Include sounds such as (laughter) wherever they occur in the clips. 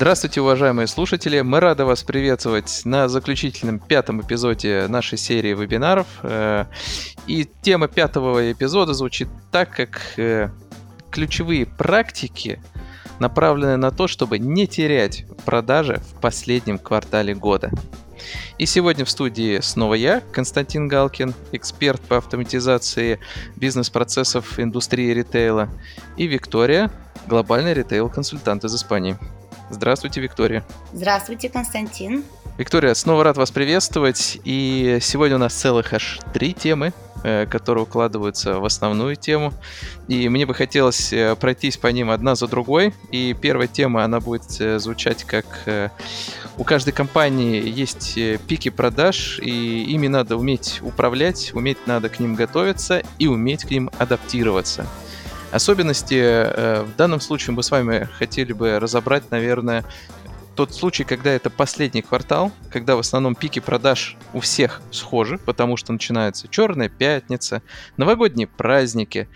Здравствуйте, уважаемые слушатели! Мы рады вас приветствовать на заключительном пятом эпизоде нашей серии вебинаров. Э, и тема пятого эпизода звучит так, как э, ключевые практики, направленные на то, чтобы не терять продажи в последнем квартале года. И сегодня в студии снова я, Константин Галкин, эксперт по автоматизации бизнес-процессов индустрии ритейла, и Виктория, глобальный ритейл-консультант из Испании. Здравствуйте, Виктория. Здравствуйте, Константин. Виктория, снова рад вас приветствовать. И сегодня у нас целых аж три темы, которые укладываются в основную тему. И мне бы хотелось э, пройтись по ним одна за другой. И первая тема, она будет э, звучать как у каждой компании есть пики продаж, и ими надо уметь управлять, уметь надо к ним готовиться и уметь к ним адаптироваться. Особенности э, в данном случае мы с вами хотели бы разобрать, наверное, тот случай, когда это последний квартал, когда в основном пики продаж у всех схожи, потому что начинается Черная пятница, новогодние праздники.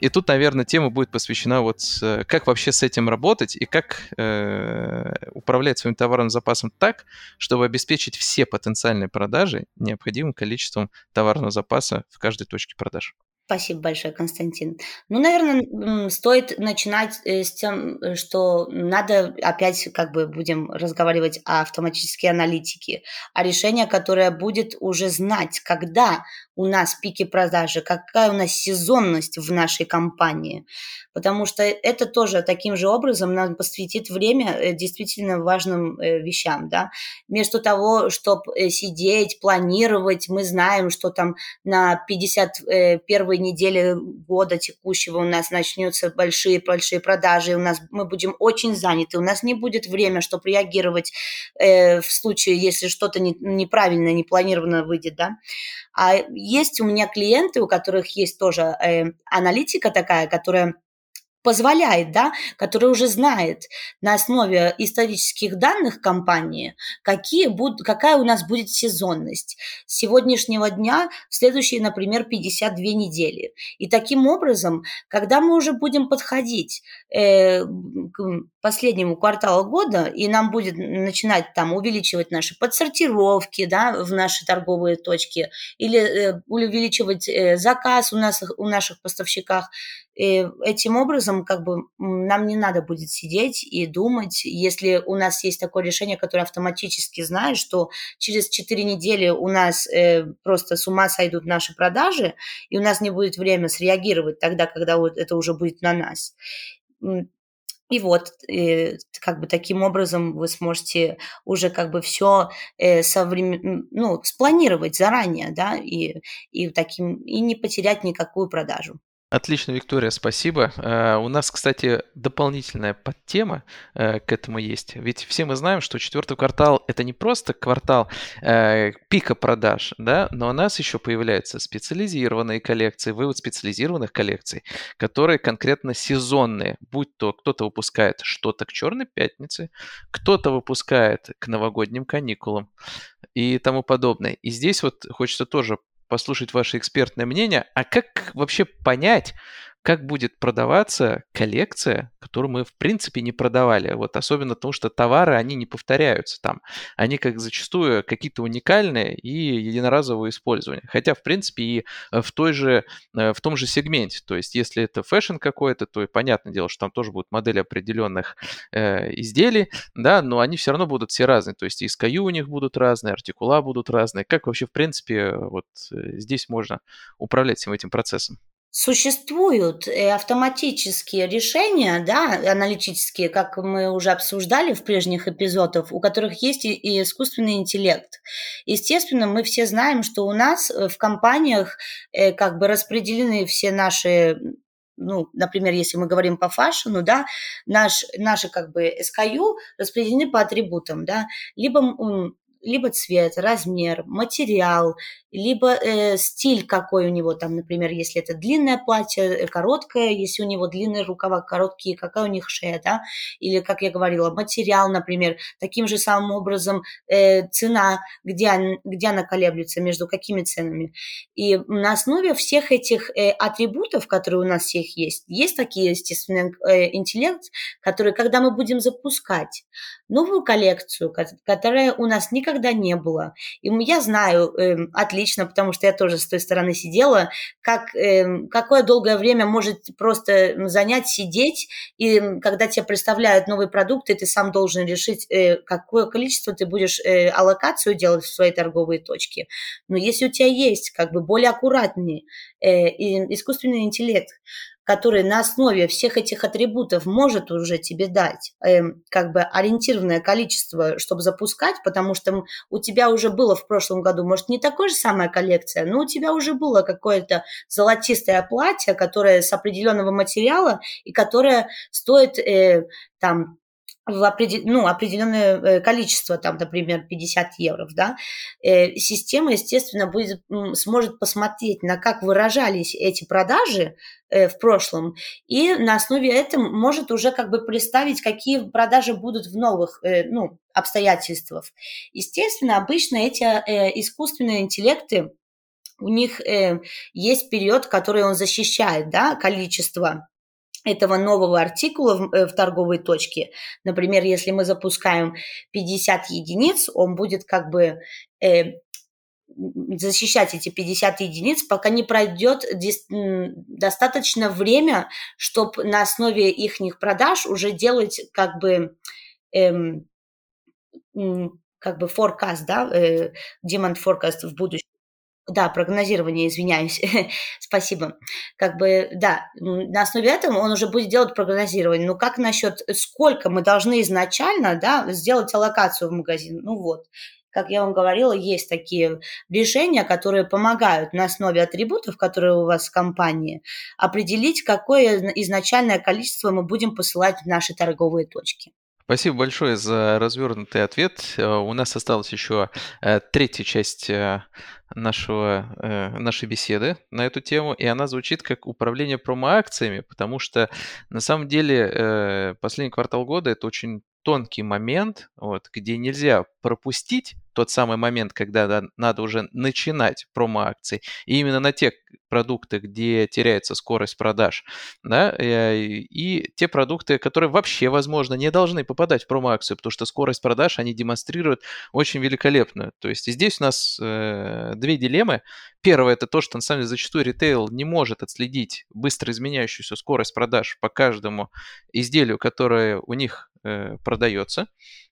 И тут, наверное, тема будет посвящена вот э, как вообще с этим работать и как э, управлять своим товарным запасом так, чтобы обеспечить все потенциальные продажи необходимым количеством товарного запаса в каждой точке продаж. Спасибо большое, Константин. Ну, наверное, стоит начинать э, с тем, э, что надо опять как бы будем разговаривать о автоматической аналитике, о решении, которое будет уже знать, когда у нас пики продажи, какая у нас сезонность в нашей компании. Потому что это тоже таким же образом нам посвятит время э, действительно важным вещам. Да? Вместо того, чтобы сидеть, планировать, мы знаем, что там на 51 первой неделе года текущего у нас начнется большие-большие продажи, у нас мы будем очень заняты, у нас не будет времени, чтобы реагировать э, в случае, если что-то не, неправильно, непланированно выйдет, да. А есть у меня клиенты, у которых есть тоже э, аналитика такая, которая позволяет, да, который уже знает на основе исторических данных компании, какие будут, какая у нас будет сезонность с сегодняшнего дня в следующие, например, 52 недели. И таким образом, когда мы уже будем подходить э, к последнему кварталу года, и нам будет начинать там увеличивать наши подсортировки, да, в наши торговые точки, или э, увеличивать э, заказ у нас у наших поставщиках, и этим образом как бы нам не надо будет сидеть и думать, если у нас есть такое решение, которое автоматически знает, что через 4 недели у нас э, просто с ума сойдут наши продажи, и у нас не будет время среагировать тогда, когда вот это уже будет на нас. И вот, э, как бы таким образом вы сможете уже как бы все э, современ... ну, спланировать заранее, да, и, и, таким, и не потерять никакую продажу. Отлично, Виктория, спасибо. Uh, у нас, кстати, дополнительная подтема uh, к этому есть. Ведь все мы знаем, что четвертый квартал это не просто квартал uh, пика продаж, да, но у нас еще появляются специализированные коллекции, вывод специализированных коллекций, которые конкретно сезонные, будь то кто-то выпускает что-то к Черной пятнице, кто-то выпускает к новогодним каникулам и тому подобное. И здесь вот хочется тоже послушать ваше экспертное мнение. А как вообще понять, как будет продаваться коллекция, которую мы в принципе не продавали. Вот особенно потому, что товары, они не повторяются там. Они как зачастую какие-то уникальные и единоразового использования. Хотя, в принципе, и э, в, той же, э, в том же сегменте. То есть, если это fashion какой-то, то и понятное дело, что там тоже будут модели определенных э, изделий, да, но они все равно будут все разные. То есть, и SKU у них будут разные, артикула будут разные. Как вообще, в принципе, вот э, здесь можно управлять всем этим процессом? Существуют э, автоматические решения, да, аналитические, как мы уже обсуждали в прежних эпизодах, у которых есть и искусственный интеллект. Естественно, мы все знаем, что у нас э, в компаниях э, как бы распределены все наши ну, например, если мы говорим по фашину, да, наш, наши как бы SKU распределены по атрибутам, да, либо либо цвет, размер, материал, либо э, стиль какой у него там, например, если это длинное платье, э, короткое, если у него длинные рукава, короткие, какая у них шея, да, или, как я говорила, материал, например, таким же самым образом э, цена, где, где она колеблется, между какими ценами. И на основе всех этих э, атрибутов, которые у нас всех есть, есть такие, естественно, э, интеллект, которые, когда мы будем запускать новую коллекцию, которая у нас никогда не было, и я знаю э, отлично, потому что я тоже с той стороны сидела, как, э, какое долгое время может просто занять сидеть, и когда тебе представляют новые продукты, ты сам должен решить, э, какое количество ты будешь э, аллокацию делать в своей торговой точке. Но если у тебя есть как бы более аккуратный э, искусственный интеллект, который на основе всех этих атрибутов может уже тебе дать э, как бы ориентированное количество, чтобы запускать, потому что у тебя уже было в прошлом году, может, не такая же самая коллекция, но у тебя уже было какое-то золотистое платье, которое с определенного материала и которое стоит э, там в определ... ну, определенное э, количество, там, например, 50 евро, да, э, система, естественно, будет, сможет посмотреть, на как выражались эти продажи э, в прошлом, и на основе этого может уже как бы представить, какие продажи будут в новых, ну, обстоятельствах. Естественно, обычно эти искусственные интеллекты, у них есть период, который он защищает, да, количество этого нового артикула в, э, в торговой точке. Например, если мы запускаем 50 единиц, он будет как бы э, защищать эти 50 единиц, пока не пройдет достаточно время, чтобы на основе их продаж уже делать как бы эм, как бы forecast, да, э, demand forecast в будущем. Да, прогнозирование, извиняюсь. (laughs) Спасибо. Как бы, да, на основе этого он уже будет делать прогнозирование. Ну, как насчет, сколько мы должны изначально, да, сделать аллокацию в магазин? Ну, вот. Как я вам говорила, есть такие решения, которые помогают на основе атрибутов, которые у вас в компании, определить, какое изначальное количество мы будем посылать в наши торговые точки. Спасибо большое за развернутый ответ. Э, у нас осталась еще э, третья часть э, нашего, нашей беседы на эту тему, и она звучит как управление промо-акциями, потому что на самом деле последний квартал года это очень тонкий момент, вот, где нельзя пропустить тот самый момент, когда надо уже начинать промо-акции. И именно на те продукты, где теряется скорость продаж, да, э, и те продукты, которые вообще, возможно, не должны попадать в промо-акцию, потому что скорость продаж они демонстрируют очень великолепную. То есть здесь у нас э, две дилеммы. Первое это то, что на самом деле зачастую ритейл не может отследить быстро изменяющуюся скорость продаж по каждому изделию, которое у них э, продается.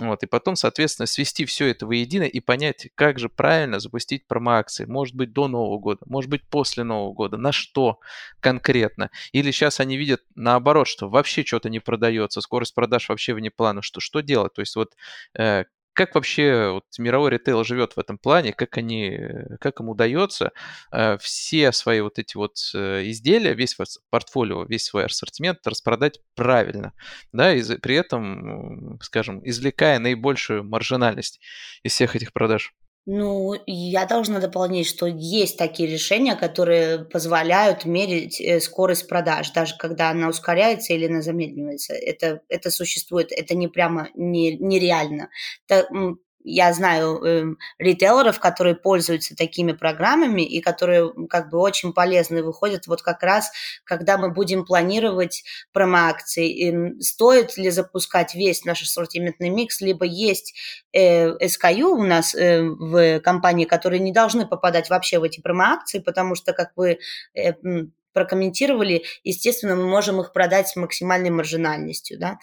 Вот, и потом, соответственно, свести все это воедино и понять, как же правильно запустить промо-акции. Может быть, до Нового года, может быть, после Нового года, на что конкретно. Или сейчас они видят наоборот, что вообще что-то не продается, скорость продаж вообще вне плана. Что, что делать? То есть вот э, как вообще вот, мировой ритейл живет в этом плане, как они, как им удается э, все свои вот эти вот э, изделия, весь портфолио, весь свой ассортимент распродать правильно, да, и при этом, скажем, извлекая наибольшую маржинальность из всех этих продаж. Ну, я должна дополнить, что есть такие решения, которые позволяют мерить э, скорость продаж, даже когда она ускоряется или она замедливается. Это, это существует, это не прямо не, нереально. Это, я знаю э, ритейлеров, которые пользуются такими программами и которые как бы очень полезны выходят вот как раз, когда мы будем планировать промо-акции. Стоит ли запускать весь наш ассортиментный микс, либо есть э, SKU у нас э, в компании, которые не должны попадать вообще в эти промо-акции, потому что, как вы э, прокомментировали, естественно, мы можем их продать с максимальной маржинальностью, да.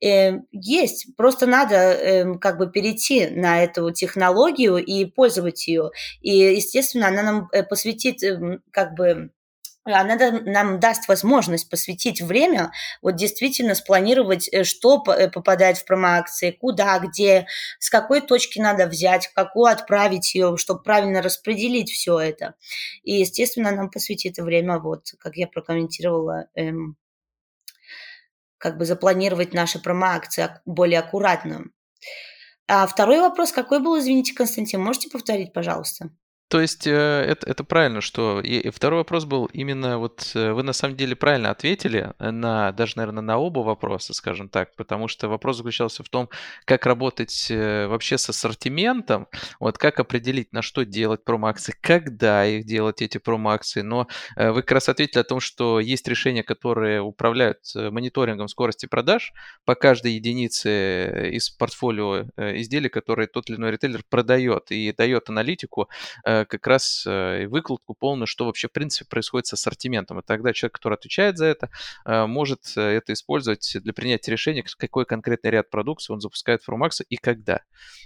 Э, есть, просто надо э, как бы перейти на эту технологию и пользовать ее. И, естественно, она нам э, посвятит э, как бы она нам даст возможность посвятить время, вот действительно спланировать, э, что э, попадает в промо-акции, куда, где, с какой точки надо взять, какую отправить ее, чтобы правильно распределить все это. И, естественно, нам посвятит время, вот, как я прокомментировала, эм, как бы запланировать наши промо-акции более аккуратно. А второй вопрос какой был, извините, Константин, можете повторить, пожалуйста? То есть э, это, это правильно, что... И второй вопрос был именно вот... Э, вы на самом деле правильно ответили на, даже, наверное, на оба вопроса, скажем так, потому что вопрос заключался в том, как работать э, вообще с ассортиментом, вот как определить, на что делать промо-акции, когда их делать, эти промо-акции. Но вы как раз ответили о том, что есть решения, которые управляют мониторингом скорости продаж по каждой единице из портфолио изделий, которые тот или иной ритейлер продает, и дает аналитику, Э, как раз э, выкладку полную, что вообще в принципе происходит с ассортиментом. И тогда человек, который отвечает за это, э, может это использовать для принятия решения, какой конкретный ряд продукции он запускает в Rumax и когда.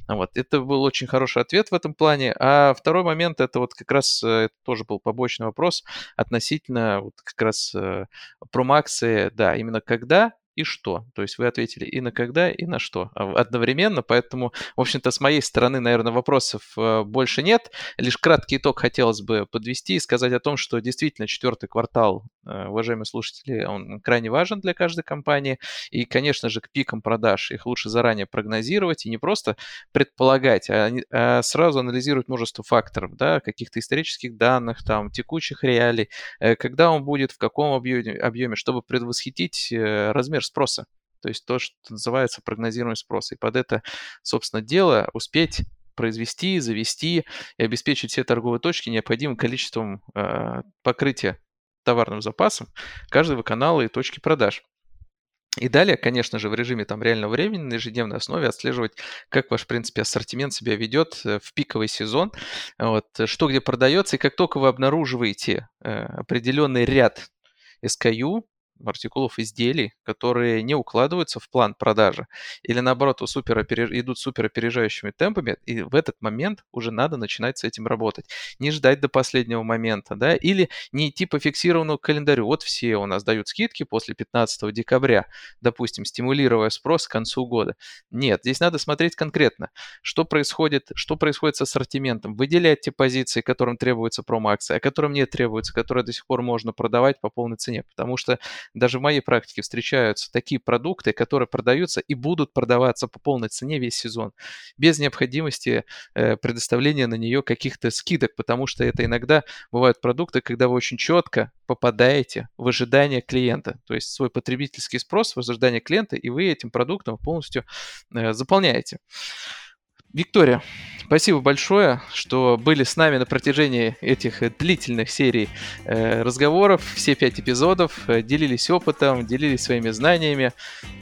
Вот. Это был очень хороший ответ в этом плане. А второй момент, это вот как раз это тоже был побочный вопрос относительно вот как раз промакции, да, именно когда и что. То есть вы ответили и на когда, и на что а одновременно. Поэтому, в общем-то, с моей стороны, наверное, вопросов э, больше нет. Лишь краткий итог хотелось бы подвести и сказать о том, что действительно четвертый квартал, э, уважаемые слушатели, он крайне важен для каждой компании. И, конечно же, к пикам продаж их лучше заранее прогнозировать и не просто предполагать, а, а сразу анализировать множество факторов, да, каких-то исторических данных, там, текущих реалий, э, когда он будет, в каком объеме, объеме чтобы предвосхитить размер размер спроса. То есть то, что называется прогнозируемый спрос. И под это, собственно, дело успеть произвести, завести и обеспечить все торговые точки необходимым количеством э, покрытия товарным запасом каждого канала и точки продаж. И далее, конечно же, в режиме там реального времени на ежедневной основе отслеживать, как ваш, в принципе, ассортимент себя ведет э, в пиковый сезон, вот, что где продается, и как только вы обнаруживаете э, определенный ряд SKU, артикулов изделий, которые не укладываются в план продажи, или наоборот супер идут супер опережающими темпами, и в этот момент уже надо начинать с этим работать. Не ждать до последнего момента, да, или не идти по фиксированному календарю. Вот все у нас дают скидки после 15 декабря, допустим, стимулируя спрос к концу года. Нет, здесь надо смотреть конкретно, что происходит, что происходит с ассортиментом, выделять те позиции, которым требуется промо-акция, а которым не требуется, которые до сих пор можно продавать по полной цене, потому что даже в моей практике встречаются такие продукты, которые продаются и будут продаваться по полной цене весь сезон, без необходимости э, предоставления на нее каких-то скидок, потому что это иногда бывают продукты, когда вы очень четко попадаете в ожидание клиента, то есть свой потребительский спрос в ожидание клиента, и вы этим продуктом полностью э, заполняете. Виктория, спасибо большое, что были с нами на протяжении этих длительных серий э, разговоров, все пять эпизодов, э, делились опытом, делились своими знаниями,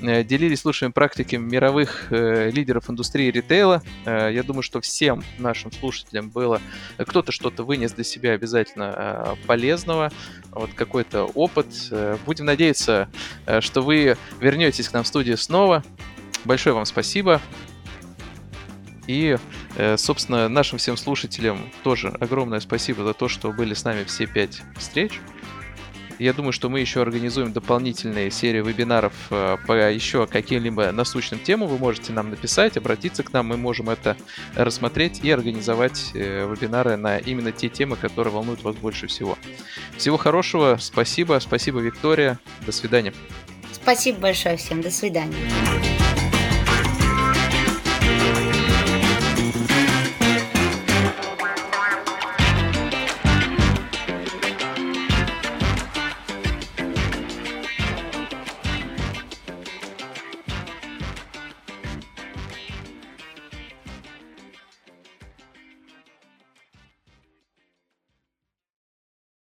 э, делились лучшими практиками мировых лидеров индустрии ритейла. Я думаю, что всем нашим слушателям было кто-то что-то вынес для себя обязательно полезного, вот какой-то опыт. Будем надеяться, что вы вернетесь к нам в студию снова. Большое вам спасибо. И, э, собственно, нашим всем слушателям тоже огромное спасибо за то, что были с нами все пять встреч. Я думаю, что мы еще организуем дополнительные серии вебинаров э, по еще каким-либо насущным темам. Вы можете нам написать, обратиться к нам, мы можем это рассмотреть и организовать э, вебинары на именно те темы, которые волнуют вас больше всего. Всего хорошего, спасибо, спасибо, Виктория, до свидания. Спасибо большое всем, до свидания.